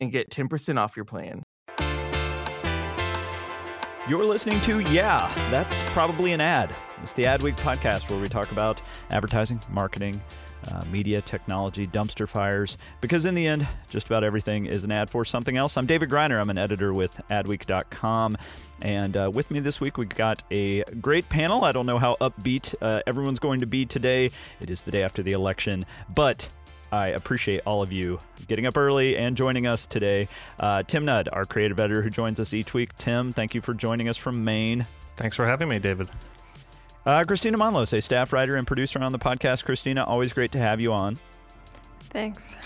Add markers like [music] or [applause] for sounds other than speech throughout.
and get 10% off your plan. You're listening to Yeah, That's Probably an Ad. It's the Adweek podcast where we talk about advertising, marketing, uh, media, technology, dumpster fires, because in the end, just about everything is an ad for something else. I'm David Griner. I'm an editor with adweek.com. And uh, with me this week, we've got a great panel. I don't know how upbeat uh, everyone's going to be today. It is the day after the election, but I appreciate all of you getting up early and joining us today. Uh, Tim Nudd, our creative editor who joins us each week. Tim, thank you for joining us from Maine. Thanks for having me, David. Uh, Kristina Monllos, a staff writer and producer on the podcast. Kristina, always great to have you on. Thanks.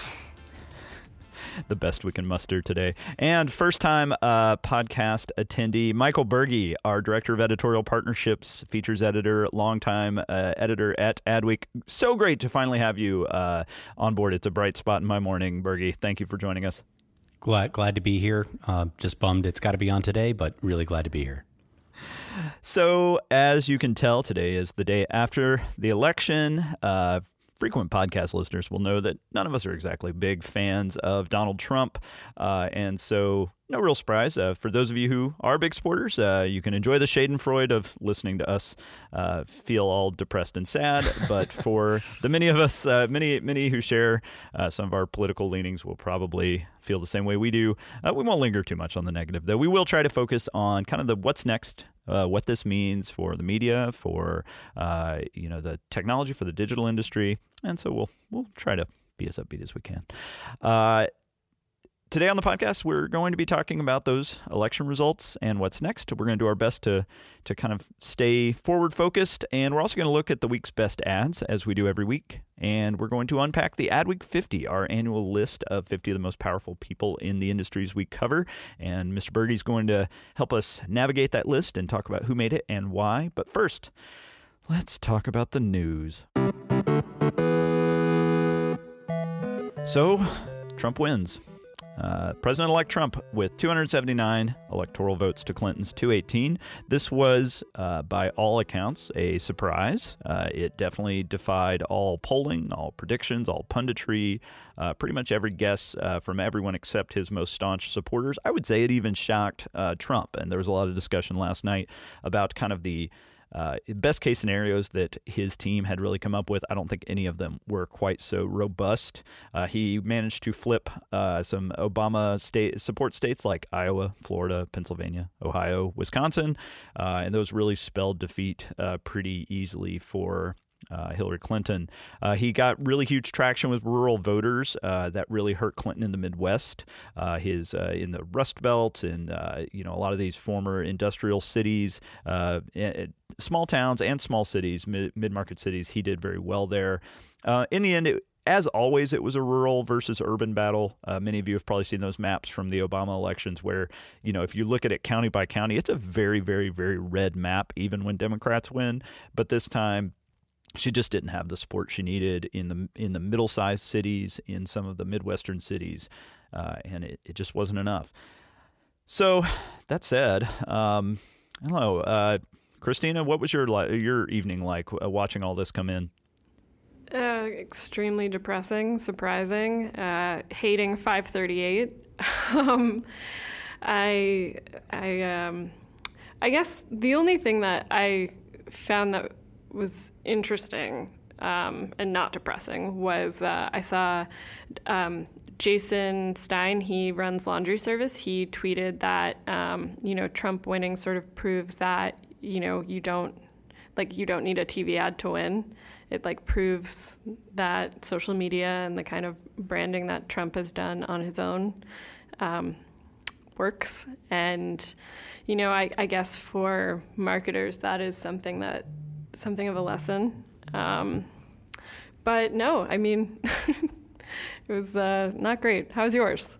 The best we can muster today. And first time uh, podcast attendee, Michael Bürgi, our director of editorial partnerships, features editor, longtime uh, editor at Adweek. So great to finally have you uh, on board. It's a bright spot in my morning, Bürgi. Thank you for joining us. Glad, glad to be here. Uh, just bummed it's got to be on today, but really glad to be here. So, as you can tell, today is the day after the election. Uh, frequent podcast listeners will know that none of us are exactly big fans of Donald Trump. Uh, and so, no real surprise. Uh, for those of you who are big supporters, uh, you can enjoy the Schadenfreude of listening to us uh, feel all depressed and sad. but [laughs] for the many of us, uh, many, many who share uh, some of our political leanings will probably feel the same way we do. we won't linger too much on the negative, though. We will try to focus on kind of the what's next uh, what this means for the media, for uh, you know the technology, for the digital industry, and so we'll we'll try to be as upbeat as we can. Uh, today on the podcast, we're going to be talking about those election results and what's next. We're going to do our best to to kind of stay forward focused, and we're also going to look at the week's best ads as we do every week. And we're going to unpack the Adweek 50, our annual list of 50 of the most powerful people in the industries we cover. And Mr. Is going to help us navigate that list and talk about who made it and why. But first, let's talk about the news. So, Trump wins. Uh, President elect Trump with 279 electoral votes to Clinton's 218. This was, uh, by all accounts, a surprise. Uh, it definitely defied all polling, all predictions, all punditry, uh, pretty much every guess uh, from everyone except his most staunch supporters. I would say it even shocked uh, Trump. And there was a lot of discussion last night about kind of the uh, best case scenarios that his team had really come up with, I don't think any of them were quite so robust. Uh, he managed to flip uh, some Obama state support states like Iowa, Florida, Pennsylvania, Ohio, Wisconsin, uh, and those really spelled defeat uh, pretty easily for uh, Hillary Clinton. Uh, he got really huge traction with rural voters uh, that really hurt Clinton in the Midwest. Uh, his in the Rust Belt and you know a lot of these former industrial cities, small towns and small cities, mid market cities. He did very well there. in the end, it, as always, it was a rural versus urban battle. Uh, many of you have probably seen those maps from the Obama elections where, you know, if you look at it county by county, it's a very, very, very red map, even when Democrats win. But this time, she just didn't have the support she needed in the in the middle sized cities, in some of the midwestern cities, uh, and it, it just wasn't enough. So that said, um, I don't know, uh, Kristina, what was your your evening like uh, watching all this come in? Uh, extremely depressing, surprising, uh, hating 538. [laughs] um, I, I, um, I guess the only thing that I found that was interesting um, and not depressing was uh, I saw um, Jason Stein. He runs laundry service. He tweeted that um, you know Trump winning sort of proves that you know you don't like you don't need a TV ad to win. It like proves that social media and the kind of branding that Trump has done on his own um, works. And you know, I, I, guess for marketers, that is something that something of a lesson. Um, but no, I mean, [laughs] it was uh, not great. How's yours?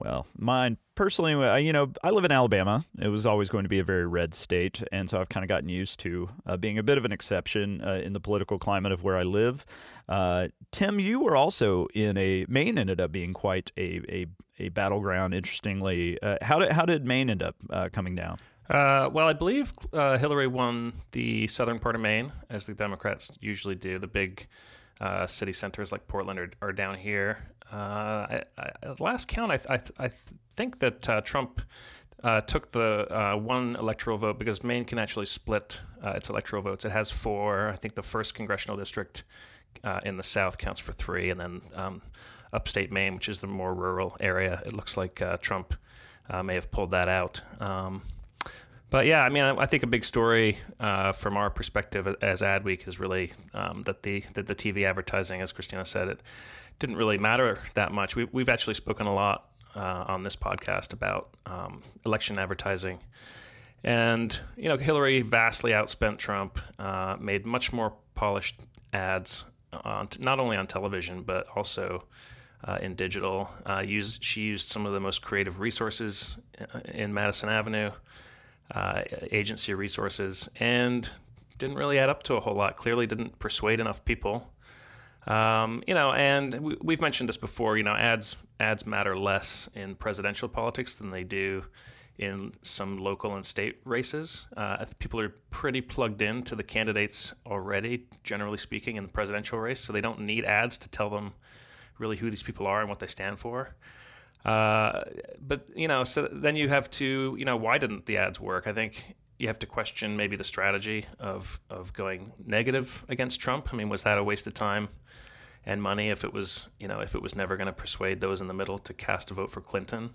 Well, mine personally, uh, you know, I live in Alabama. It was always going to be a very red state, and so I've kind of gotten used to uh, being a bit of an exception uh, in the political climate of where I live. Uh, Tim, you were also in a Maine. Ended up being quite a a, a battleground. Interestingly, uh, how did how did Maine end up uh, coming down? well, I believe Hillary won the southern part of Maine, as the Democrats usually do. The big city centers like Portland are, are down here. Uh, I, I, last count, I, I, I think that uh, Trump uh, took the uh, one electoral vote because Maine can actually split uh, its electoral votes. It has four. I think the first congressional district uh, in the South counts for three, and then um, upstate Maine, which is the more rural area, it looks like Trump may have pulled that out. Um, but yeah, I mean, I, think a big story uh, from our perspective as Adweek is really um, that the that the TV advertising, as Kristina said, it didn't really matter that much. We, we've actually spoken a lot uh, on this podcast about um, election advertising. And, you know, Hillary vastly outspent Trump, uh, made much more polished ads, on t- not only on television, but also uh, in digital. Uh, used, she used some of the most creative resources uh, in Madison Avenue, uh, agency resources, and didn't really add up to a whole lot. Clearly didn't persuade enough people um, you know, and we, have mentioned this before. You know, ads ads matter less in presidential politics than they do in some local and state races. Uh, people are pretty plugged in to the candidates already, generally speaking, in the presidential race, so they don't need ads to tell them really who these people are and what they stand for. Uh, but you know, so then you have to, you know, why didn't the ads work? I think you have to question maybe the strategy of of going negative against Trump. I mean, was that a waste of time? and money if it was you know if it was never going to persuade those in the middle to cast a vote for Clinton?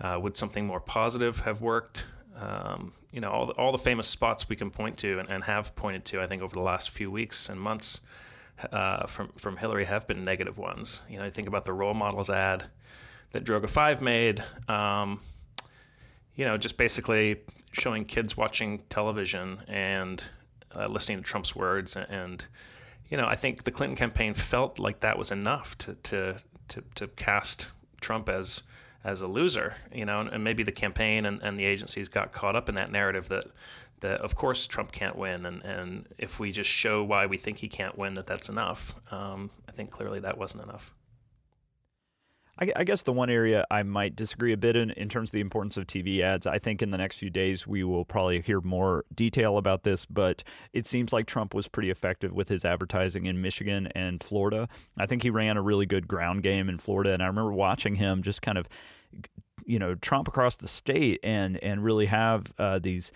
Uh, would something more positive have worked? Um, you know, all the, all the famous spots we can point to and, and, have pointed to, I think, over the last few weeks and months uh, from from Hillary have been negative ones. You know, think about the role models ad that Droga5 made. Um, you know, just basically showing kids watching television and uh, listening to Trump's words and, and you know, I think the Clinton campaign felt like that was enough to to to, to cast Trump as as a loser, you know, and, and maybe the campaign and, and the agencies got caught up in that narrative that that of course Trump can't win, and, and if we just show why we think he can't win, that that's enough. Um, I think clearly that wasn't enough. I, I, guess the one area I might disagree a bit in, in terms of the importance of TV ads, I think in the next few days we will probably hear more detail about this, but it seems like Trump was pretty effective with his advertising in Michigan and Florida. I think he ran a really good ground game in Florida, and I remember watching him just kind of you know trump across the state and and really have uh, these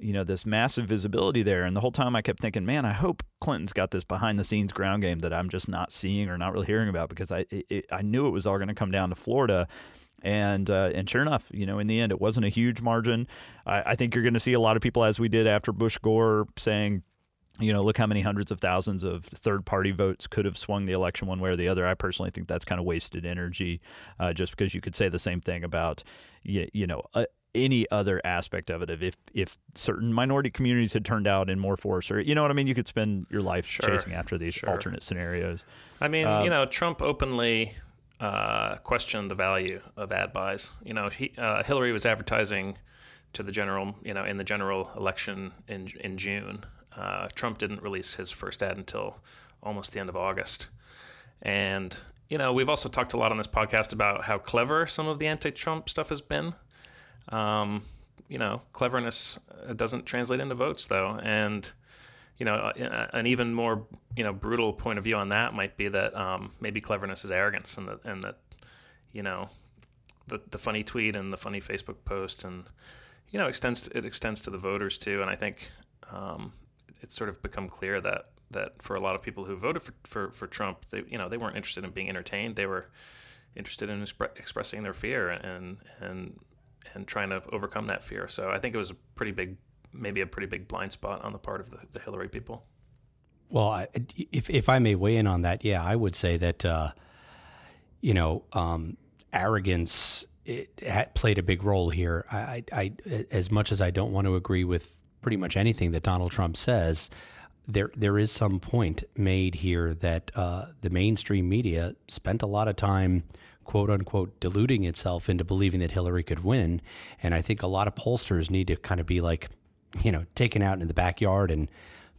you know this massive visibility there and the whole time i kept thinking man i hope clinton's got this behind the scenes ground game that i'm just not seeing or not really hearing about because i it, i knew it was all going to come down to florida and uh, and sure enough, you know, in the end, it wasn't a huge margin. I, I think you're going to see a lot of people, as we did after Bush Gore, saying, you know, look how many hundreds of thousands of third party votes could have swung the election one way or the other. I personally think that's kind of wasted energy, uh, just because you could say the same thing about, you, you know, a, any other aspect of it if if certain minority communities had turned out in more force or you know what I mean you could spend your life sure. chasing after these sure. alternate scenarios. I mean, um, you know, Trump openly uh, questioned the value of ad buys. You know, he, uh, Hillary was advertising to the general, you know, in the general election in in June. Uh, Trump didn't release his first ad until almost the end of August, and you know, we've also talked a lot on this podcast about how clever some of the anti-Trump stuff has been. Um, you know, cleverness uh, doesn't translate into votes, though, and you know, an even more you know brutal point of view on that might be that um, maybe cleverness is arrogance, and that and that you know, the the funny tweet and the funny Facebook post and you know extends it extends to the voters too, and I think um, it's sort of become clear that that for a lot of people who voted for, for, for Trump, they you know they weren't interested in being entertained. They were interested in expre- expressing their fear and and and trying to overcome that fear. So I think it was a pretty big, maybe a pretty big blind spot on the part of the, the Hillary people. Well, I, if if I may weigh in on that, yeah, I would say that uh, you know um, arrogance played a big role here. I, I, as much as I don't want to agree with pretty much anything that Donald Trump says, there there is some point made here that uh, the mainstream media spent a lot of time quote unquote deluding itself into believing that Hillary could win, and I think a lot of pollsters need to kind of be like, you know, taken out in the backyard and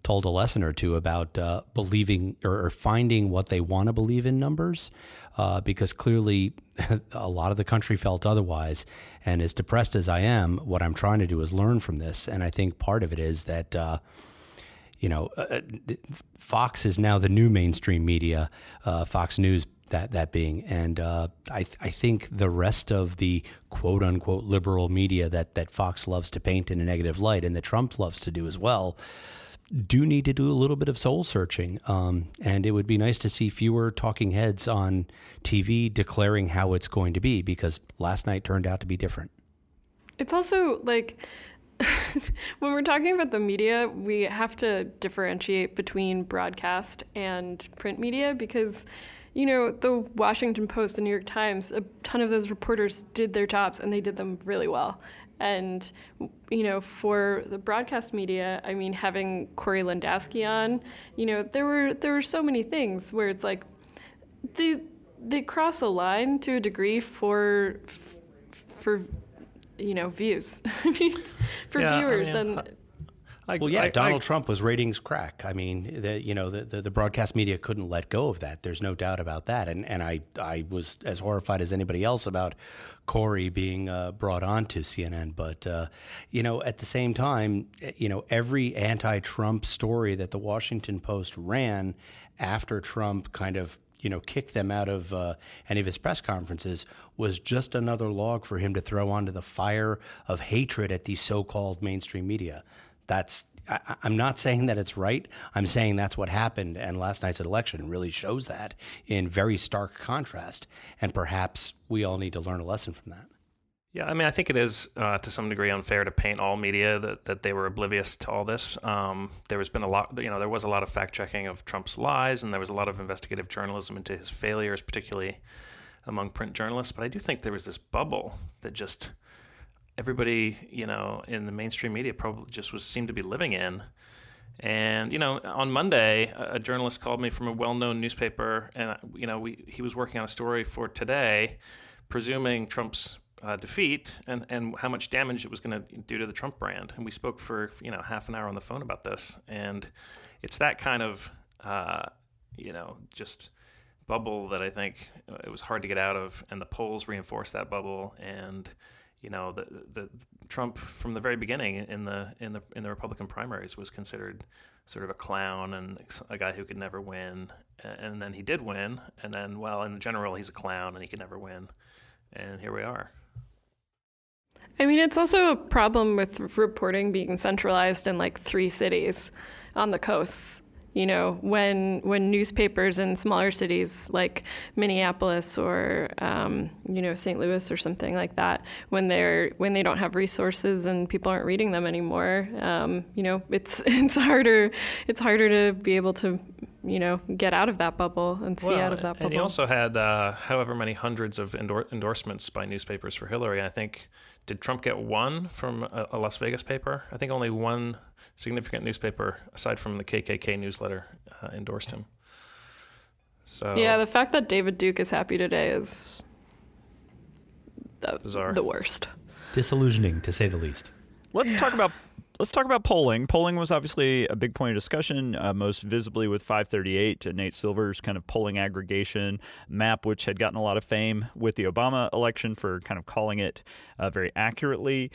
told a lesson or two about uh, believing or, or, finding what they want to believe in numbers, uh, because clearly [laughs] a lot of the country felt otherwise. And as depressed as I am, what I'm trying to do is learn from this, and I think part of it is that uh, you know, uh, uh Fox is now the new mainstream media, uh, Fox News that that being, and uh, I I think the rest of the quote unquote liberal media that that Fox loves to paint in a negative light, and that Trump loves to do as well. Do need to do a little bit of soul searching, um, and it would be nice to see fewer talking heads on TV declaring how it's going to be because last night turned out to be different. It's also like [laughs] when we're talking about the media, we have to differentiate between broadcast and print media because, you know, the Washington Post, the New York Times, a ton of those reporters did their jobs and they did them really well. And, you know, for the broadcast media, I mean, having Corey Lewandowski on, you know, there were there were so many things where it's like they they cross a line to a degree for for you know views [laughs] for yeah, viewers I mean, and. I, well, yeah, I, Donald I, Trump was ratings crack. I mean, the, you know, the, the, the, broadcast media couldn't let go of that. There's no doubt about that. And and I I was as horrified as anybody else about Corey being uh, brought on to CNN. But uh, you know, at the same time, you know, every anti-Trump story that the Washington Post ran after Trump kind of you know, kicked them out of uh, any of his press conferences was just another log for him to throw onto the fire of hatred at these so-called mainstream media. That's I, am not saying that it's right. I'm saying that's what happened, and last night's election really shows that in very stark contrast. And perhaps we all need to learn a lesson from that. Yeah, I mean, I think it is uh, to some degree unfair to paint all media that, that they were oblivious to all this. Um, there has been a lot, you know, there was a lot of fact checking of Trump's lies, and there was a lot of investigative journalism into his failures, particularly among print journalists. But I do think there was this bubble that just everybody, you know, in the mainstream media probably just was seemed to be living in. And you know, on Monday, a, a journalist called me from a well-known newspaper, and you know, we he was working on a story for today, presuming Trump's uh, defeat and, and how much damage it was going to do to the Trump brand. And we spoke for you know half an hour on the phone about this. And it's that kind of uh, you know just bubble that I think it was hard to get out of, and the polls reinforced that bubble. And you know the the Trump from the very beginning in the in the in the Republican primaries was considered sort of a clown and a guy who could never win. And then he did win. And then well, in general, he's a clown and he could never win. And here we are. I mean, it's also a problem with reporting being centralized in like three cities on the coasts. You know, when when newspapers in smaller cities like Minneapolis or um, you know St. Louis or something like that, when they're when they don't have resources and people aren't reading them anymore, um, you know, it's [laughs] it's harder it's harder to be able to you know get out of that bubble and see well, out of that bubble. And he also had uh, however many hundreds of endor- endorsements by newspapers for Hillary. I think did Trump get one from a, a, Las Vegas paper? I think only one significant newspaper, aside from the KKK newsletter, uh, endorsed him. So yeah, the fact that David Duke is happy today is the, bizarre. the worst. Disillusioning, to say the least. Let's yeah. talk about let's talk about polling. Polling was obviously a big point of discussion, uh, most visibly with 538, Nate Silver's kind of polling aggregation map, which had gotten a lot of fame with the Obama election for kind of calling it uh, very accurately.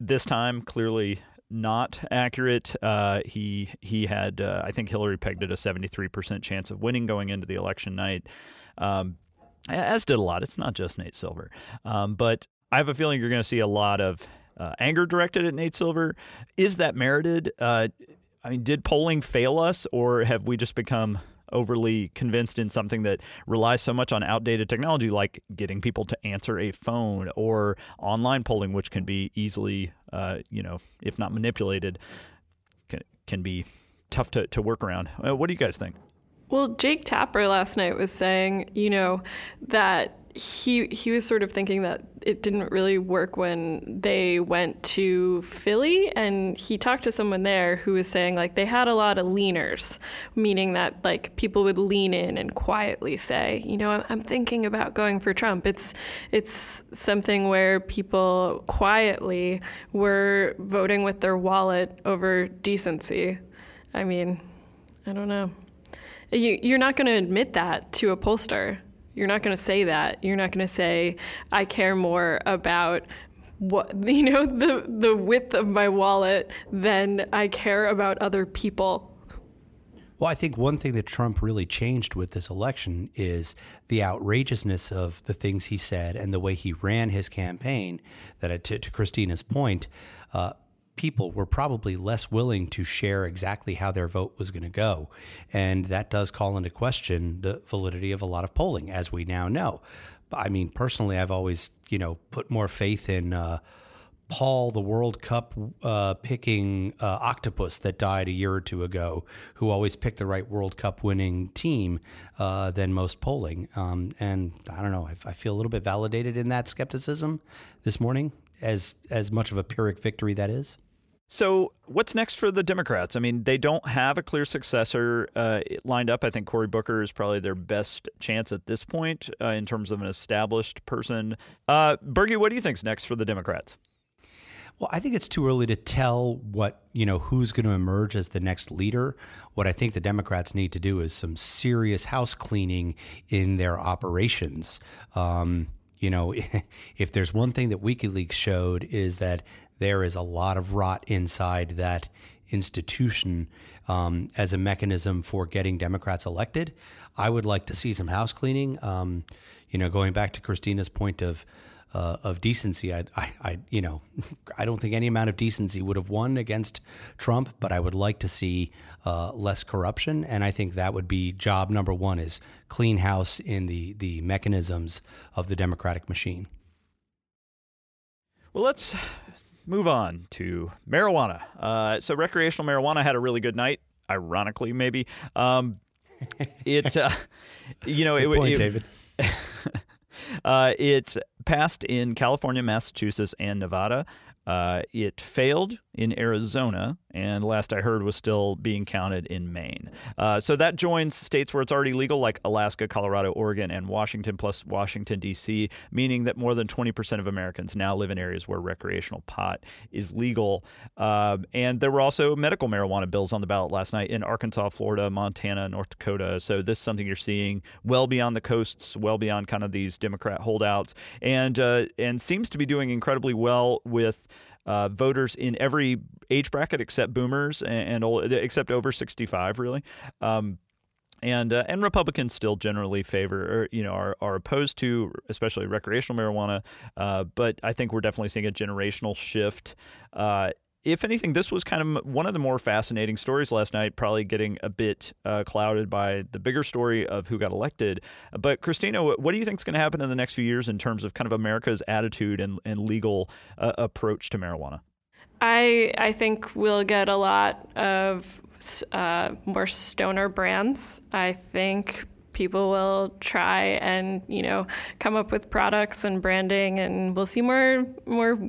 This time, clearly not accurate. Uh, he he had uh, I think Hillary pegged at a 73% chance of winning going into the election night. Um, as did a lot. It's not just Nate Silver, um, but I have a feeling you're going to see a lot of uh, anger directed at Nate Silver. Is that merited? Uh, I mean, did polling fail us, or have we just become overly convinced in something that relies so much on outdated technology, like getting people to answer a phone or online polling, which can be easily, uh, you know, if not manipulated, can, can be tough to, to work around. Uh, what do you guys think? Well, Jake Tapper last night was saying, you know, that he he was sort of thinking that it didn't really work when they went to Philly and he talked to someone there who was saying like they had a lot of leaners meaning that like people would lean in and quietly say you know I'm thinking about going for Trump. It's it's something where people quietly were voting with their wallet over decency. I mean I don't know. You, you're not going to admit that to a pollster you're not going to say that. You're not going to say, I care more about what [laughs] you know the the width of my wallet than I care about other people. Well, I think one thing that Trump really changed with this election is the outrageousness of the things he said and the way he ran his campaign. That, to, to Kristina's point, uh, people were probably less willing to share exactly how their vote was going to go. And that does call into question the validity of a lot of polling, as we now know. I mean, personally, I've always, you know, put more faith in uh, Paul, the World Cup uh, picking uh, octopus that died a year or two ago, who always picked the right World Cup winning team uh, than most polling. Um, and I don't know, I, I feel a little bit validated in that skepticism this morning, as as much of a Pyrrhic victory that is. So, what's next for the Democrats? I mean, they don't have a clear successor uh, lined up. I think Cory Booker is probably their best chance at this point uh, in terms of an established person. Uh, Bürgi, what do you think's next for the Democrats? Well, I think it's too early to tell what, you know, who's going to emerge as the next leader. What I think the Democrats need to do is some serious house cleaning in their operations. Um, you know, [laughs] if there's one thing that WikiLeaks showed is that there is a lot of rot inside that institution um, as a mechanism for getting Democrats elected. I would like to see some house cleaning. Um, you know, going back to Kristina's point of uh, of decency, I, I, I, you know, [laughs] I don't think any amount of decency would have won against Trump, but I would like to see uh, less corruption, and I think that would be job number one: is clean house in the the mechanisms of the Democratic machine. Well, let's move on to marijuana. Uh, so recreational marijuana had a really good night, ironically, maybe. Um, it, uh, [laughs] you know, good it, point, it, David. [laughs] uh, it passed in California, Massachusetts, and Nevada. Uh, it failed in Arizona, and last I heard was still being counted in Maine. Uh, so that joins states where it's already legal, like Alaska, Colorado, Oregon, and Washington, plus Washington, D.C., meaning that more than 20% of Americans now live in areas where recreational pot is legal. Uh, and there were also medical marijuana bills on the ballot last night in Arkansas, Florida, Montana, North Dakota. So this is something you're seeing well beyond the coasts, well beyond kind of these Democrat holdouts, and uh, and seems to be doing incredibly well with uh, voters in every age bracket except boomers and, and except over 65, really. Um, and uh, and Republicans still generally favor or you know are, are opposed to especially recreational marijuana, uh, but I think we're definitely seeing a generational shift. Uh, if anything, this was kind of one of the more fascinating stories last night, probably getting a bit uh, clouded by the bigger story of who got elected. But, Kristina, what do you think is going to happen in the next few years in terms of kind of America's attitude and, and legal uh, approach to marijuana? I, I think we'll get a lot of uh, more stoner brands. I think people will try and you know come up with products and branding, and we'll see more more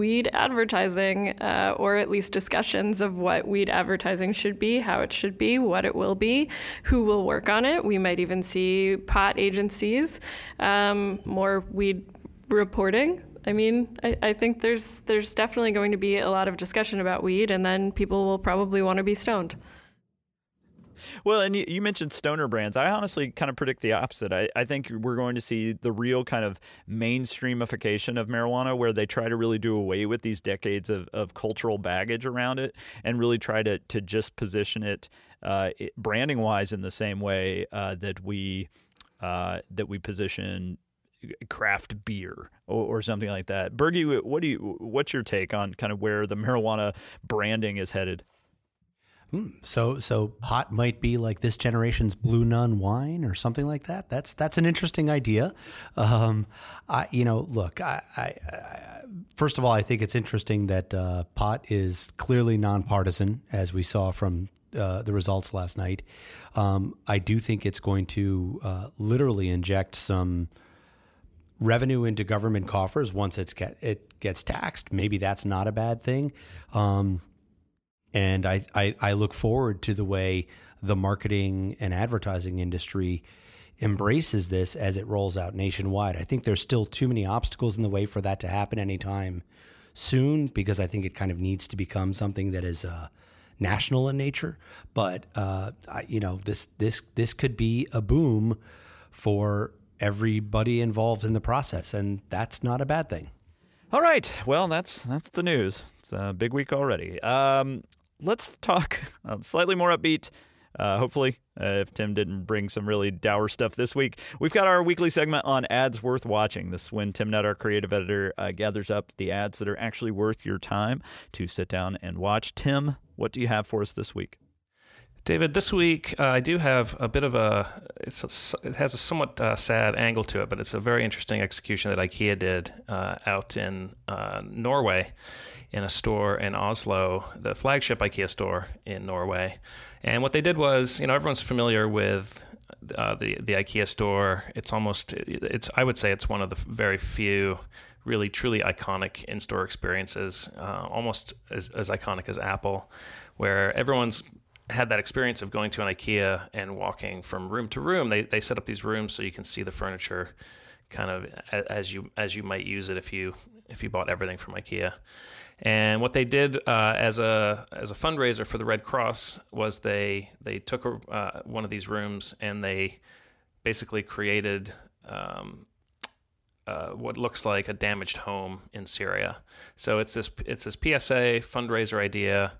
weed advertising, uh, or at least discussions of what weed advertising should be, how it should be, what it will be, who will work on it. We might even see pot agencies, um, more weed reporting I mean, I, I think there's there's definitely going to be a lot of discussion about weed, and then people will probably want to be stoned. Well, and you, mentioned stoner brands. I honestly kind of predict the opposite. I, I think we're going to see the real kind of mainstreamification of marijuana where they try to really do away with these decades of, of cultural baggage around it and really try to, to just position it, uh, it branding wise in the same way uh, that we uh, that we position craft beer or, or, something like that. Bürgi, what do you what's your take on kind of where the marijuana branding is headed? Hmm. So, so pot might be like this generation's Blue Nun wine or something like that. That's that's an interesting idea. Um, I, you know, look, I, I, I, first of all, I think it's interesting that uh, pot is clearly nonpartisan, as we saw from uh, the results last night. Um, I do think it's going to uh, literally inject some revenue into government coffers once it's get, it gets taxed. Maybe that's not a bad thing. Um, and I, I, I look forward to the way the marketing and advertising industry embraces this as it rolls out nationwide. I think there's still too many obstacles in the way for that to happen anytime soon because I think it kind of needs to become something that is uh, national in nature. But uh, I, you know, this this this could be a boom for everybody involved in the process, and that's not a bad thing. All right, well, that's that's the news. It's a big week already. Um, let's talk uh, [laughs] slightly more upbeat. Uh, hopefully, uh, if Tim didn't bring some really dour stuff this week, we've got our weekly segment on ads worth watching. This is when Tim Nudd, our creative editor, uh, gathers up the ads that are actually worth your time to sit down and watch. Tim, what do you have for us this week? David, this week uh, I do have a bit of a, a it has a somewhat uh, sad angle to it, but it's a very interesting execution that IKEA did uh, out in uh, Norway in a store in Oslo, the flagship IKEA store in Norway. And what they did was, you know, everyone's familiar with uh, the the IKEA store. It's almost it's I would say it's one of the very few really truly iconic in-store experiences, uh, almost as, as iconic as Apple, where everyone's had that experience of going to an IKEA and walking from room to room. They they set up these rooms so you can see the furniture, kind of as you as you might use it if you if you bought everything from IKEA. And what they did uh, as a as a fundraiser for the Red Cross was they they took a, uh, one of these rooms and they basically created um, uh, what looks like a damaged home in Syria. So it's this it's this PSA fundraiser idea,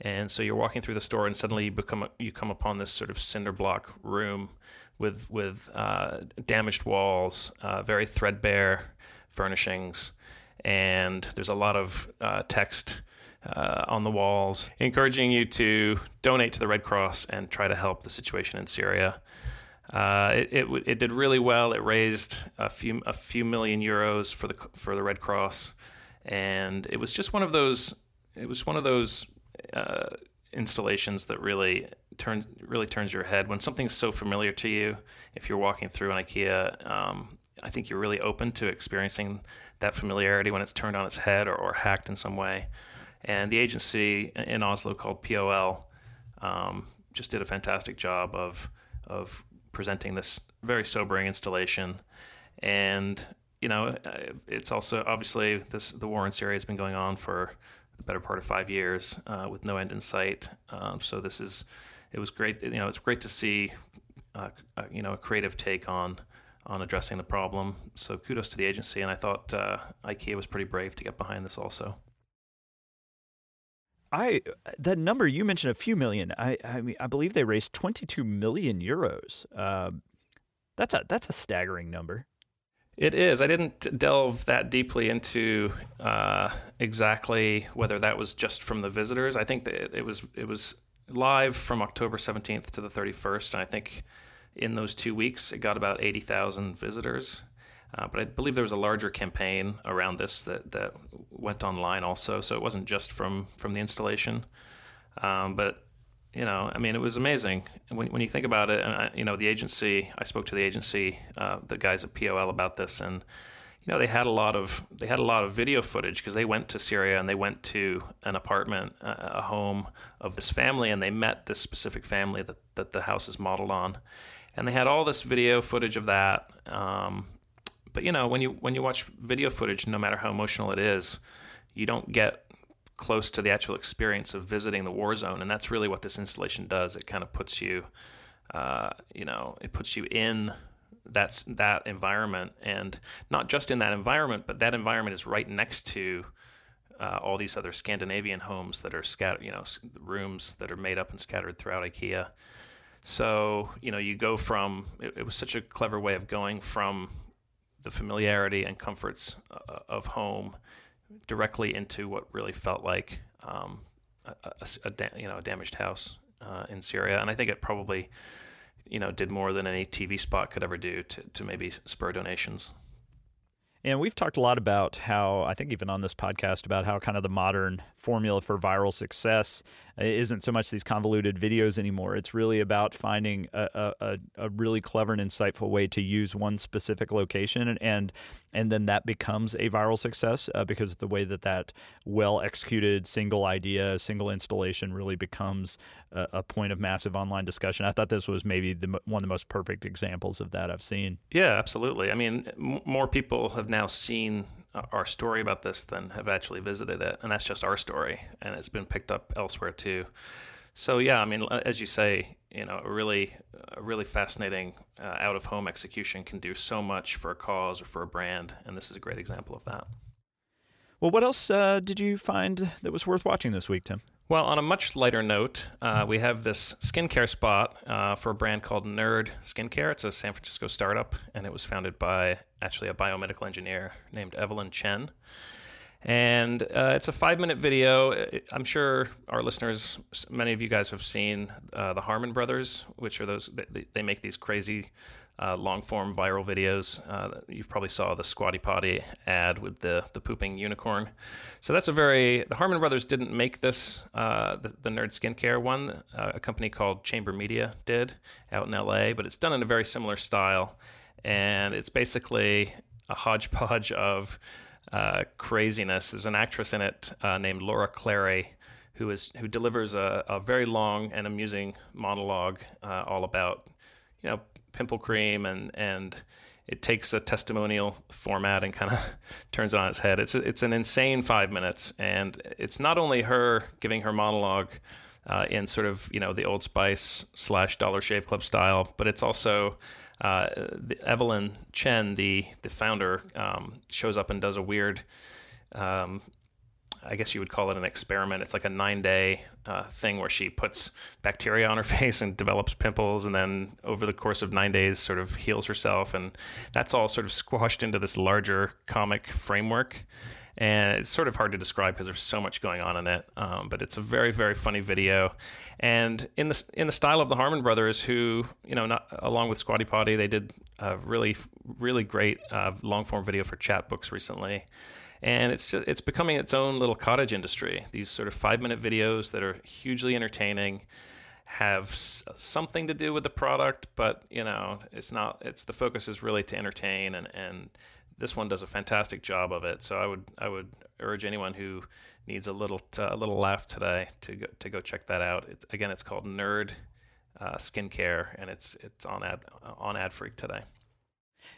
and so you're walking through the store and suddenly you become you come upon this sort of cinder block room with with uh, damaged walls, uh, very threadbare furnishings and there's a lot of uh, text uh, on the walls encouraging you to donate to the Red Cross and try to help the situation in Syria. Uh, it, it, it did really well. It raised a few a few million euros for the for the Red Cross, and it was just one of those it was one of those uh, installations that really turns really turns your head when something's so familiar to you. If you're walking through an IKEA, um, I think you're really open to experiencing that familiarity when it's turned on its head or, or hacked in some way. And the agency in Oslo called POL um, just did a fantastic job of of presenting this very sobering installation. And you know, it's also obviously this the war in Syria has been going on for the better part of five years uh, with no end in sight. Um, so this is it was great. You know, it's great to see uh, uh you know a creative take on on addressing the problem. So kudos to the agency, and I thought uh, IKEA was pretty brave to get behind this also. I that number you mentioned a few million. I I mean I believe they raised 22 million euros. Uh, that's a that's a staggering number. It is. I didn't delve that deeply into uh, exactly whether that was just from the visitors. I think that it was it was live from October 17th to the 31st, and I think in those two weeks, it got about 80,000 visitors. Uh, but I believe there was a larger campaign around this that, that went online also. So it wasn't just from, from the installation. Um, but, you know, I mean, it was amazing. When, when you think about it, and I, you know, the agency, I spoke to the agency, uh, the guys at POL about this, and, you know, they had a lot of they had a lot of video footage because they went to Syria and they went to an apartment, a home of this family, and they met this specific family that, that the house is modeled on and they had all this video footage of that. Um, but you know, when you when you watch video footage, no matter how emotional it is, you don't get close to the actual experience of visiting the war zone, and that's really what this installation does. It kind of puts you, uh, you know, it puts you in that's that environment, and not just in that environment, but that environment is right next to. Uh, all these other Scandinavian homes that are scattered, you know, rooms that are made up and scattered throughout IKEA. So, you know, you go from, it, it was such a clever way of going from the familiarity and comforts uh, of home directly into what really felt like um, a, a, a you know a damaged house uh, in Syria, and I think it probably you know did more than any TV spot could ever do to to maybe spur donations. And we've talked a lot about how, I think even on this podcast, about how kind of the modern formula for viral success isn't so much these convoluted videos anymore. It's really about finding a, a, a really clever and insightful way to use one specific location, and and, and then that becomes a viral success uh, because the way that that well executed single idea, single installation really becomes a, a, point of massive online discussion. I thought this was maybe the, one of the most perfect examples of that I've seen. Yeah, absolutely. I mean, m- more people have now seen our story about this than have actually visited it, and that's just our story, and it's been picked up elsewhere too. So yeah, I mean, as you say, you know, a really, a really fascinating uh, out of home execution can do so much for a cause or for a brand, and this is a great example of that. Well, what else uh, did you find that was worth watching this week, Tim? Well, on a much lighter note, uh, we have this skincare spot uh, for a brand called Nerd Skincare. It's a San Francisco startup, and it was founded by actually a biomedical engineer named Evelyn Chen. And uh, it's a five minute video. I'm sure our listeners, many of you guys have seen uh, the Harmon Brothers, which are those, they, they make these crazy uh, long form viral videos. Uh, you probably saw the Squatty Potty ad with the the pooping unicorn. So that's a very the Harmon brothers didn't make this uh, the, the, nerd skincare one. Uh, a company called Chamber Media did out in L.A., but it's done in a very similar style, and it's basically a hodgepodge of uh, craziness. There's an actress in it uh, named Laura Clery who is who delivers a, a very long and amusing monologue all about you know pimple cream and and it takes a testimonial format and kind of [laughs] turns it on its head. It's it's an insane five minutes, and it's not only her giving her monologue uh, in sort of you know the Old Spice slash Dollar Shave Club style, but it's also uh, Evelyn Chen, the the founder, um, shows up and does a weird um, I guess you would call it an experiment. It's like a nine day uh, thing where she puts bacteria on her [laughs] face and develops pimples, and then over the course of nine days, sort of heals herself. And that's all sort of squashed into this larger comic framework. And it's sort of hard to describe because there's so much going on in it. Um, but it's a very, very funny video, and in the in the style of the Harmon brothers, who you know, not along with Squatty Potty, they did a really, really great uh, long form video for Chatbooks recently and it's just, it's becoming its own little cottage industry. These sort of five minute videos that are hugely entertaining have s- something to do with the product, but you know it's not. It's the focus is really to entertain, and and this one does a fantastic job of it. So I would I would urge anyone who needs a little t- a little laugh today to go, to go check that out. It's again it's called Nerd uh, Skincare, and it's it's on ad on Adfreak today.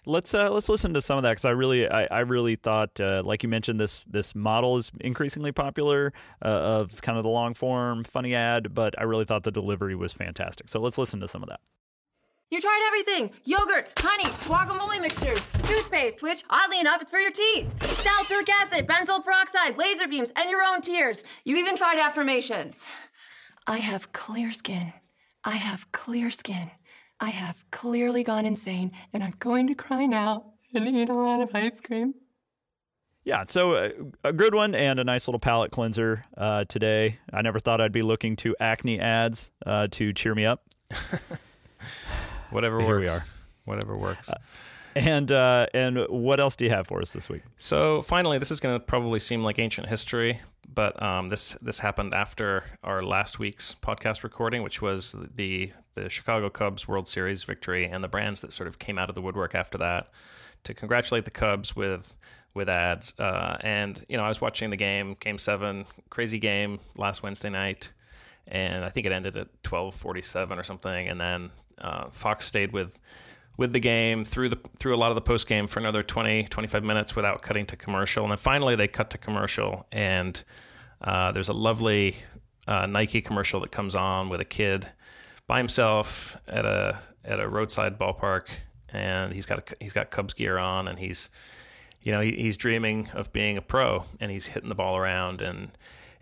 Let's uh, let's listen to some of that because I really I, I really thought uh, like you mentioned this this model is increasingly popular uh, of kind of the long form funny ad, but I really thought the delivery was fantastic. So let's listen to some of that. You tried everything yogurt, honey, guacamole mixtures, toothpaste, which, oddly enough, it's for your teeth, salicylic acid, benzoyl peroxide, laser beams, and your own tears. You even tried affirmations. I have clear skin. I have clear skin. I have clearly gone insane and I'm going to cry now and eat a lot of ice cream. Yeah, so uh, a good one and a nice little palate cleanser uh, today. I never thought I'd be looking to acne ads uh, to cheer me up. [laughs] Whatever Here works. we are. Whatever works. And uh, and what else do you have for us this week? So finally, this is going to probably seem like ancient history, but um, this this happened after our last week's podcast recording, which was the the Chicago Cubs World Series victory, and the brands that sort of came out of the woodwork after that to congratulate the Cubs with with ads. Uh, and you know, I was watching the game, Game Seven, crazy game last Wednesday night, and I think it ended at twelve forty seven or something, and then uh, Fox stayed with with the game through the through a lot of the post game for another 20 25 minutes without cutting to commercial. And then finally they cut to commercial. And uh, there's a lovely uh, Nike commercial that comes on with a kid by himself at a at a roadside ballpark and he's got a, he's got Cubs gear on and he's you know he, he's dreaming of being a pro and he's hitting the ball around and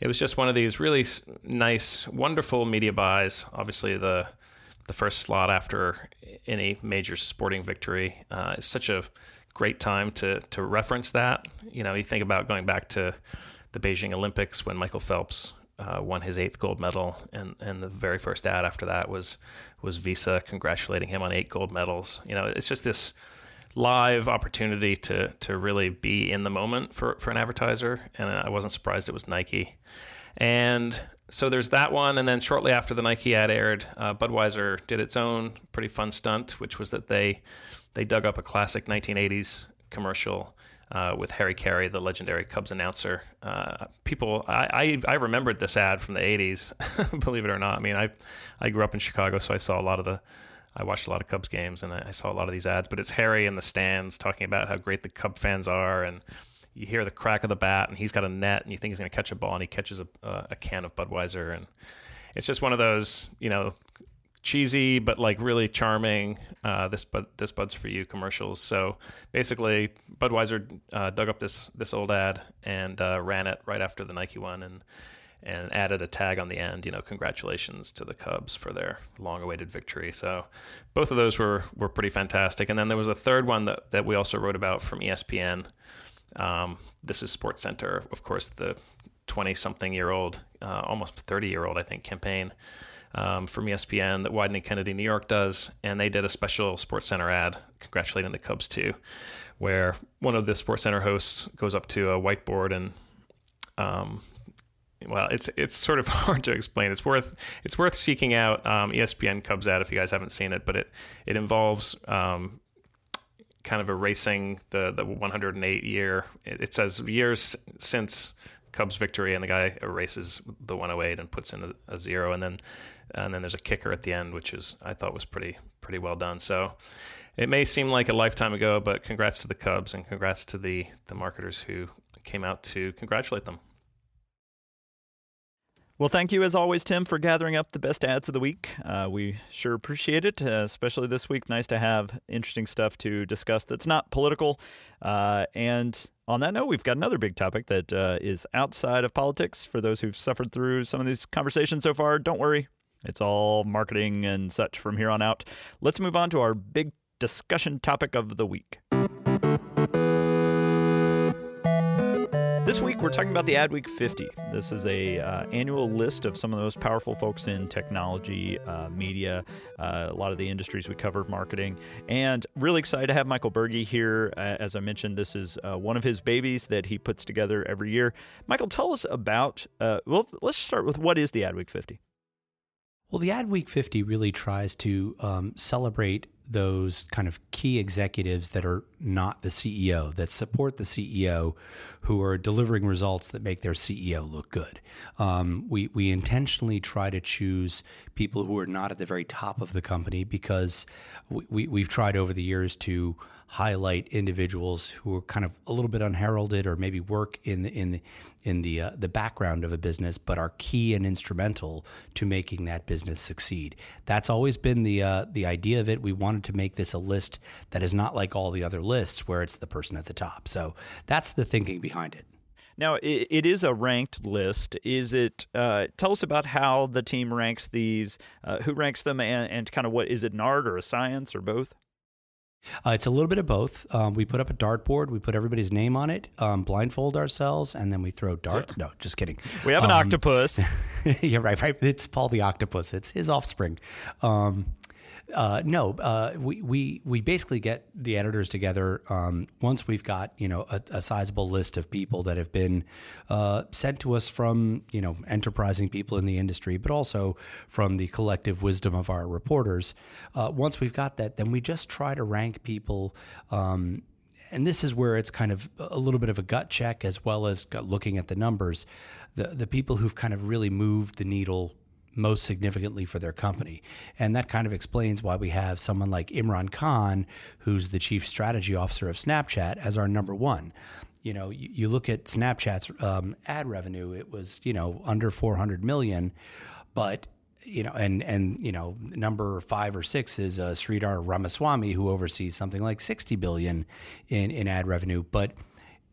it was just one of these really nice wonderful media buys obviously the the first slot after any major sporting victory. Uh, it's such a great time to to reference that. You know, you think about going back to the Beijing Olympics when Michael Phelps uh, won his eighth gold medal, and and the very first ad after that was was Visa congratulating him on eight gold medals. You know, it's just this live opportunity to to really be in the moment for for an advertiser, and I wasn't surprised it was Nike. And so there's that one, and then shortly after the Nike ad aired, uh, Budweiser did its own pretty fun stunt, which was that they they dug up a classic 1980s commercial uh, with Harry Caray, the legendary Cubs announcer. Uh, people, I, I, I remembered this ad from the 80s, [laughs] believe it or not. I mean, I I grew up in Chicago, so I saw a lot of the. I watched a lot of Cubs games, and I, I saw a lot of these ads. But it's Harry in the stands talking about how great the Cub fans are, and you hear the crack of the bat, and he's got a net, and you think he's going to catch a ball, and he catches a, uh, a can of Budweiser, and it's just one of those, you know, cheesy but like really charming. Uh, this but this Bud's for you commercials. So basically, Budweiser uh, dug up this this old ad and uh, ran it right after the Nike one, and and added a tag on the end. You know, congratulations to the Cubs for their long-awaited victory. So both of those were were pretty fantastic. And then there was a third one that that we also wrote about from ESPN. Um, this is Sports Center, of course, the 20 something year old, uh, almost 30 year old, I think, campaign um, from ESPN that Wieden and Kennedy New York does. And they did a special Sports Center ad congratulating the Cubs too, where one of the Sports Center hosts goes up to a whiteboard and, um, well, it's it's sort of [laughs] hard to explain. It's worth it's worth seeking out um, ESPN Cubs ad if you guys haven't seen it. But it it involves um, kind of erasing the the 108 year. It says years since Cubs victory, and the guy erases the 108 and puts in a, a, zero, and then and then there's a kicker at the end, which is I thought was pretty pretty well done. So it may seem like a lifetime ago, but congrats to the Cubs and congrats to the the marketers who came out to congratulate them. Well, thank you as always, Tim, for gathering up the best ads of the week. Uh, we sure appreciate it, uh, especially this week. Nice to have interesting stuff to discuss that's not political. Uh, and on that note, we've got another big topic that uh, is outside of politics. For those who've suffered through some of these conversations so far, don't worry. It's all marketing and such from here on out. Let's move on to our big discussion topic of the week. This week we're talking about the Adweek 50. This is a uh, annual list of some of the most powerful folks in technology, uh, media, uh, a lot of the industries we cover, marketing, and really excited to have Michael Bürgi here. As I mentioned, this is uh, one of his babies that he puts together every year. Michael, tell us about. Uh, well, let's start with what is the Adweek 50. Well, the Adweek 50 really tries to um, celebrate those kind of key executives that are not the CEO, that support the CEO, who are delivering results that make their CEO look good. Um, we, we intentionally try to choose people who are not at the very top of the company because we, we, we've tried over the years to highlight individuals who are kind of a little bit unheralded or maybe work in the, in the, in the uh, the background of a business, but are key and instrumental to making that business succeed. That's always been the uh, the idea of it. We wanted to make this a list that is not like all the other lists where it's the person at the top. So that's the thinking behind it. Now, it, is a ranked list. Is it? Uh, tell us about how the team ranks these. Uh, who ranks them, and, and kind of what is it? An art or a science or both? Uh, it's a little bit of both. Um, we put up a dartboard, we put everybody's name on it, um, blindfold ourselves, and then we throw dart. No, just kidding. We have an um, octopus. [laughs] yeah, right, right. It's Paul the octopus. It's his offspring. Um, uh, no, uh, we, we we basically get the editors together um, once we've got you know a, a, sizable list of people that have been uh, sent to us from you know enterprising people in the industry, but also from the collective wisdom of our reporters. Uh, once we've got that, then we just try to rank people. Um, and this is where it's kind of a little bit of a gut check as well as looking at the numbers. The the people who've kind of really moved the needle most significantly for their company. And that kind of explains why we have someone like Imran Khan, who's the chief strategy officer of Snapchat, as our number one. You know, you, you look at Snapchat's um, ad revenue; it was you know under 400 million, but you know, and and you know, number five or six is uh, Sridhar Ramaswamy, who oversees something like 60 billion in in ad revenue. But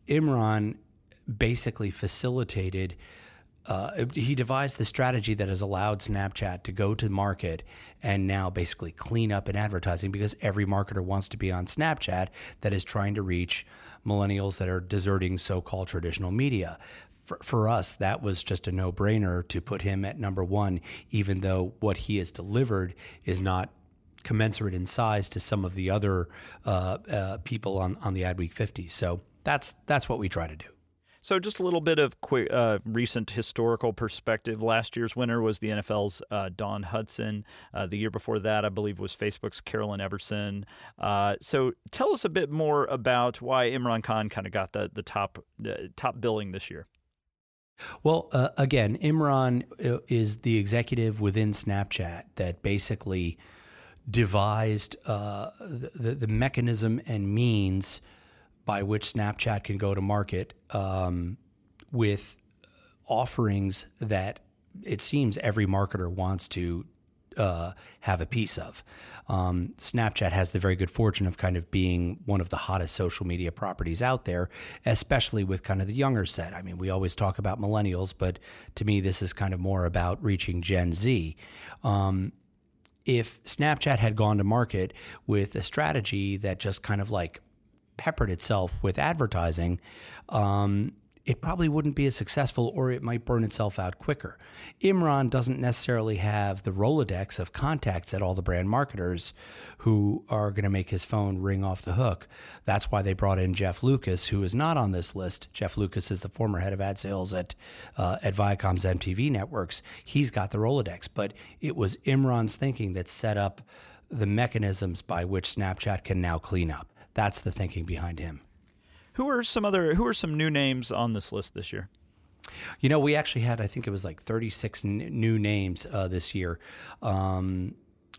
Imran basically facilitated. Uh, he devised the strategy that has allowed Snapchat to go to market and now basically clean up in advertising because every marketer wants to be on Snapchat that is trying to reach millennials that are deserting so called traditional media. For, for us, that was just a no brainer to put him at number one, even though what he has delivered is not commensurate in size to some of the other uh, uh, people on, on the Adweek 50. So that's that's what we try to do. So, just a little bit of quick, uh, recent historical perspective. Last year's winner was the NFL's uh, Dawn Hudson. Uh, the year before that, I believe, was Facebook's Carolyn Everson. Uh, so, tell us a bit more about why Imran Khan kind of got the the top top billing this year. Well, uh, again, Imran uh, is the executive within Snapchat that basically devised the, the mechanism and means by which Snapchat can go to market um, with offerings that it seems every marketer wants to uh, have a piece of. Um, Snapchat has the very good fortune of kind of being one of the hottest social media properties out there, especially with kind of the younger set. I mean, we always talk about millennials, but to me, this is kind of more about reaching Gen Z. Um, if Snapchat had gone to market with a strategy that just kind of like peppered itself with advertising, um, it probably wouldn't be as successful or it might burn itself out quicker. Imran doesn't necessarily have the Rolodex of contacts at all the brand marketers who are going to make his phone ring off the hook. That's why they brought in Jeff Lucas, who is not on this list. Jeff Lucas is the former head of ad sales at, uh, at Viacom's MTV networks. He's got the Rolodex, but it was Imran's thinking that set up the mechanisms by which Snapchat can now clean up. That's the thinking behind him. Who are some other who are some new names on this list this year? You know, we actually had I think it was like 36 n- new names uh, this year. Um,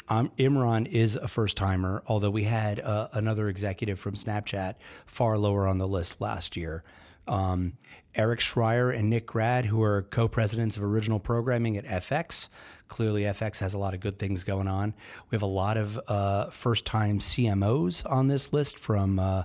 um, Imran is a first timer, although we had uh, another executive from Snapchat far lower on the list last year. Um, Eric Schrier and Nick Grad, who are co presidents of original programming at FX. Clearly, FX has a lot of good things going on. We have a lot of uh, first time CMOs on this list from uh,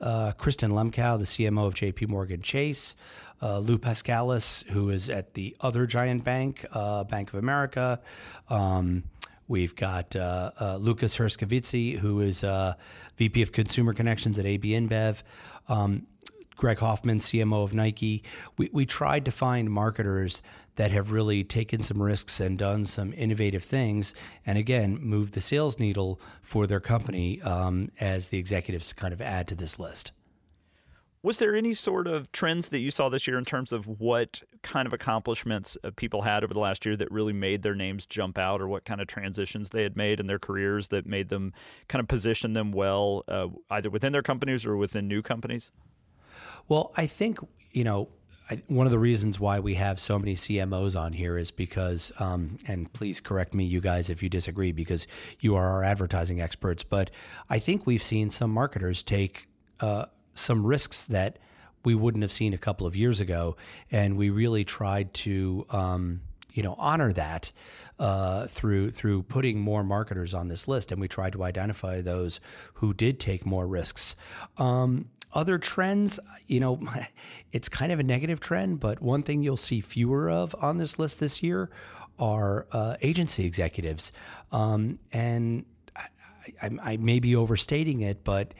uh, Kristin Lemkau, the CMO of JP Morgan Chase, uh, Lou Paskalis, who is at the other giant bank, uh, Bank of America. Um, We've got uh, uh, Lucas Herscovici, who is uh, VP of Consumer Connections at AB InBev. Um, Greg Hoffman, CMO of Nike. We, we tried to find marketers that have really taken some risks and done some innovative things, and again, moved the sales needle for their company um, as the executives to kind of add to this list. Was there any sort of trends that you saw this year in terms of what kind of accomplishments uh, people had over the last year that really made their names jump out, or what kind of transitions they had made in their careers that made them kind of position them well, uh, either within their companies or within new companies? Well, I think, you know, I, one of the reasons why we have so many CMOs on here is because, um, and please correct me, you guys, if you disagree, because you are our advertising experts. But I think we've seen some marketers take uh, some risks that we wouldn't have seen a couple of years ago, and we really tried to, um, you know, honor that uh, through through putting more marketers on this list, and we tried to identify those who did take more risks. Um, other trends, you know, [laughs] it's kind of a negative trend, but one thing you'll see fewer of on this list this year are uh, agency executives. Um, and I, I, I, may be overstating it, but,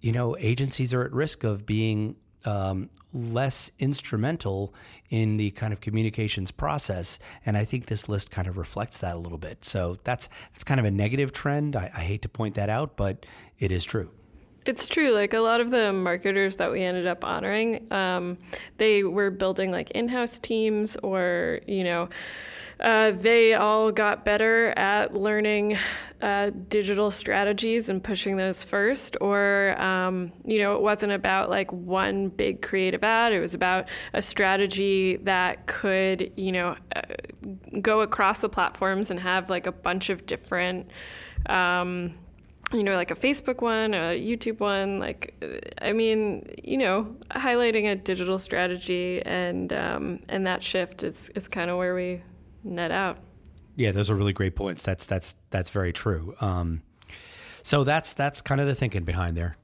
you know, agencies are at risk of being um, less instrumental in the kind of communications process. And I think this list kind of reflects that a little bit. So that's, that's kind of a negative trend. I, I hate to point that out, but it is true. It's true. Like a lot of the marketers that we ended up honoring, um, they were building like in-house teams or you know uh, they all got better at learning uh, digital strategies and pushing those first. Or, um, you know, it wasn't about like one big creative ad, it was about a strategy that could, you know, uh, go across the platforms and have like a bunch of different. Um, you know, like a Facebook one, a YouTube one, like, I mean, you know, highlighting a digital strategy and um, and that shift is, is kind of where we net out. Yeah, those are really great points. That's that's that's very true. Um, so that's that's kind of the thinking behind there.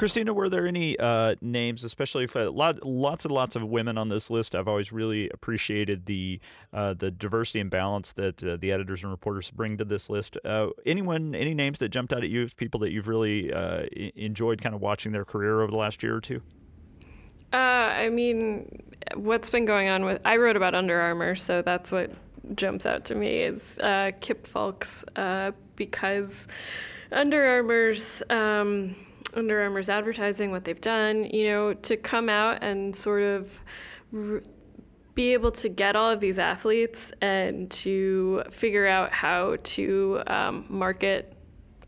Kristina, were there any uh, names, especially for lot, lots and lots of women on this list? I've always really appreciated the uh, the diversity and balance that uh, the editors and reporters bring to this list. Uh, anyone, any names that jumped out at you as people that you've really uh, enjoyed kind of watching their career over the last year or two? Uh, I mean, what's been going on with? I wrote about Under Armour, so that's what jumps out to me is Kip Fulks because Under Armour's. Um, under Armour's advertising, what they've done, you know, to come out and sort of r- be able to get all of these athletes and to figure out how to um, market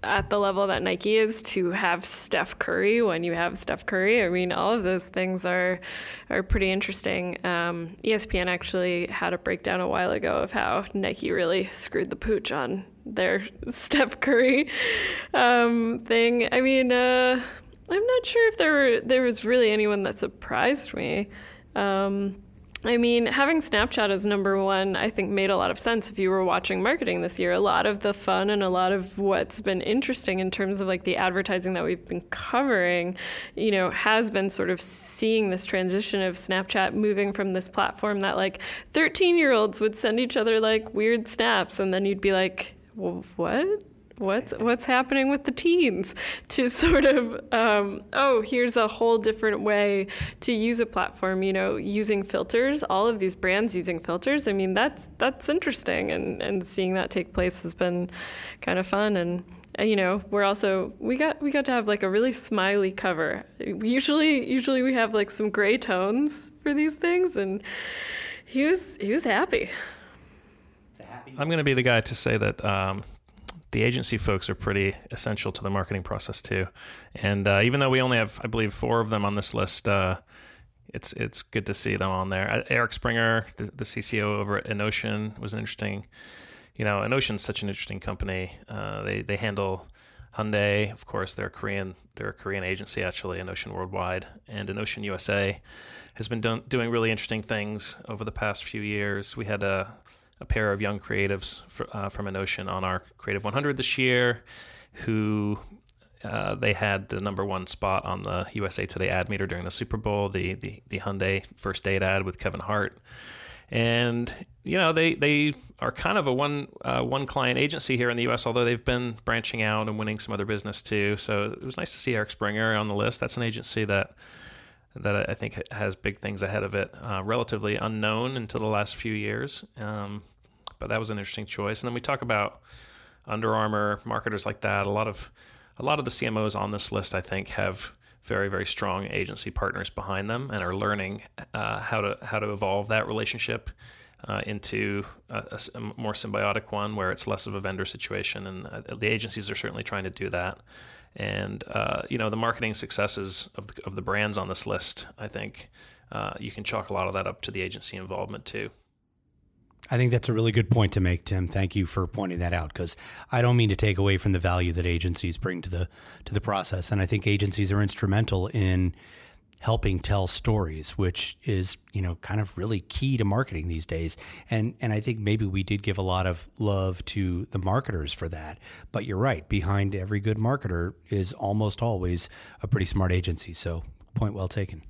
at the level that Nike is to have Steph Curry when you have Steph Curry. I mean, all of those things are are pretty interesting. Um, ESPN actually had a breakdown a while ago of how Nike really screwed the pooch on their [laughs] Steph Curry um, thing. I mean, uh, I'm not sure if there were, there was really anyone that surprised me. Um, I mean, having Snapchat as number one, I think made a lot of sense if you were watching marketing this year. A lot of the fun and a lot of what's been interesting in terms of like the advertising that we've been covering, you know, has been sort of seeing this transition of Snapchat moving from this platform that like 13 year olds would send each other like weird snaps and then you'd be like, what? What's what's happening with the teens? To sort of, um, oh, here's a whole different way to use a platform. You know, using filters. All of these brands using filters. I mean, that's that's interesting, and and seeing that take place has been kind of fun and you know we're also we got we got to have like a really smiley cover usually usually we have like some gray tones for these things and he was he was happy I'm going to be the guy to say that um, the agency folks are pretty essential to the marketing process too. And uh, even though we only have, I believe, four of them on this list, uh, it's it's good to see them on there. Uh, Eric Springer, the, the CCO over at Innocean, was an interesting. You know, Innocean's such an interesting company. Uh, they they handle Hyundai, of course. They're a Korean. They're a Korean agency actually. Innocean Worldwide and Innocean USA has been doing really interesting things over the past few years. We had a a pair of young creatives for, uh, from on our Creative 100 this year, who uh, they had the number one spot on the USA Today ad meter during the Super Bowl, the the, the Hyundai first date ad with Kevin Hart, and you know they they are kind of a one uh, one client agency here in the U.S. Although they've been branching out and winning some other business too. So it was nice to see Eric Springer on the list. That's an agency that that I think has big things ahead of it. Uh, relatively unknown until the last few years, um, but that was an interesting choice. And then we talk about Under Armour marketers like that. A lot of a lot of the CMOs on this list, I think, have very very strong agency partners behind them and are learning uh, how to how to evolve that relationship uh, into a, a, more symbiotic one where it's less of a vendor situation. And uh, the agencies are certainly trying to do that. And uh, you know the marketing successes of the, of the brands on this list, I think uh, you can chalk a lot of that up to the agency involvement too. I think that's a really good point to make, Tim. Thank you for pointing that out because I don't mean to take away from the value that agencies bring to the to the process, and I think agencies are instrumental in helping tell stories, which is you know kind of really key to marketing these days. And and I think maybe we did give a lot of love to the marketers for that. But you're right, behind every good marketer is almost always a pretty smart agency. So point well taken.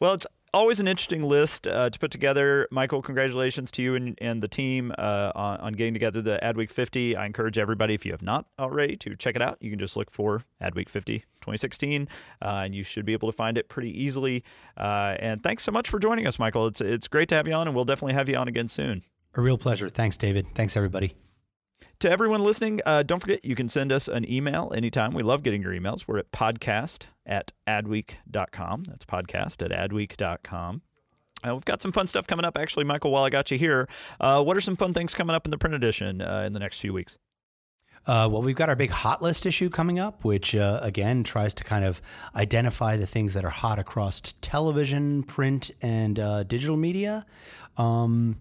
Well, it's always an interesting list uh, to put together. Michael, congratulations to you and, and the team uh, on, on, getting together the Adweek 50. I encourage everybody, if you have not already, to check it out. You can just look for Adweek 50 2016, uh, and you should be able to find it pretty easily. Uh, and thanks so much for joining us, Michael. It's, it's great to have you on, and we'll definitely have you on again soon. A real pleasure. Thanks, David. Thanks, everybody. To everyone listening, uh, don't forget you can send us an email anytime. We love getting your emails. We're at podcast at adweek.com. That's podcast at adweek.com. Uh, we've got some fun stuff coming up. Actually, Michael, while I got you here, uh, what are some fun things coming up in the print edition uh, in the next few weeks? Uh, well, we've got our big hot list issue coming up, which uh, again tries to kind of identify the things that are hot across television, print, and uh, digital media. Um,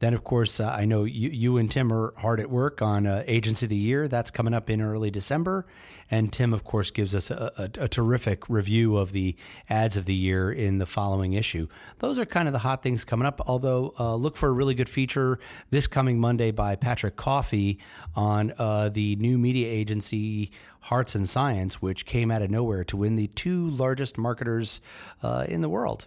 then, of course, uh, I know you, you, and Tim are hard at work on uh, Agents of the Year. That's coming up in early December. And Tim, of course, gives us a, a, a, terrific review of the ads of the year in the following issue. Those are kind of the hot things coming up. Although, uh, look for a really good feature this coming Monday by Patrick Coffee on uh, the new media agency Hearts and Science, which came out of nowhere to win the two largest marketers uh, in the world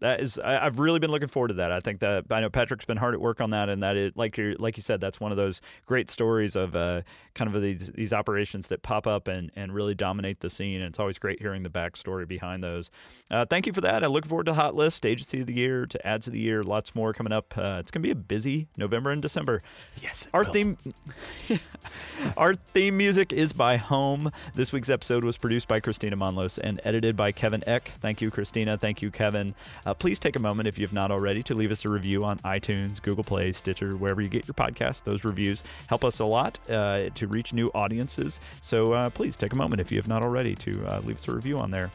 that is I, have really been looking forward to that. I think that I know Patrick's been hard at work on that, and that is like you like you said, that's one of those great stories of uh, kind of these these operations that pop up and and really dominate the scene. And it's always great hearing the backstory behind those. Uh, thank you for that. I look forward to Hot List, Agency of the Year, to Ads of the Year, lots more coming up. Uh, it's gonna be a busy November and December. Yes, our will. theme [laughs] our theme music is by Home. This week's episode was produced by Kristina Monllos and edited by Kevin Eck. Thank you, Kristina. Thank you, Kevin. Uh, please take a moment, if you have not already, to leave us a review on iTunes, Google Play, Stitcher, wherever you get your podcast. Those reviews help us a lot uh, to reach new audiences. So uh, please take a moment, if you have not already, to uh, leave us a review on there.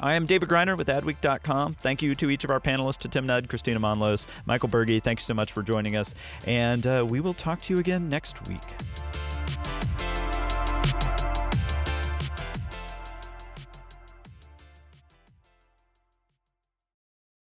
I am David Griner with Adweek.com. Thank you to each of our panelists, to Tim Nudd, Kristina Monllos, Michael Bürgi. Thank you so much for joining us. And uh, we will talk to you again next week.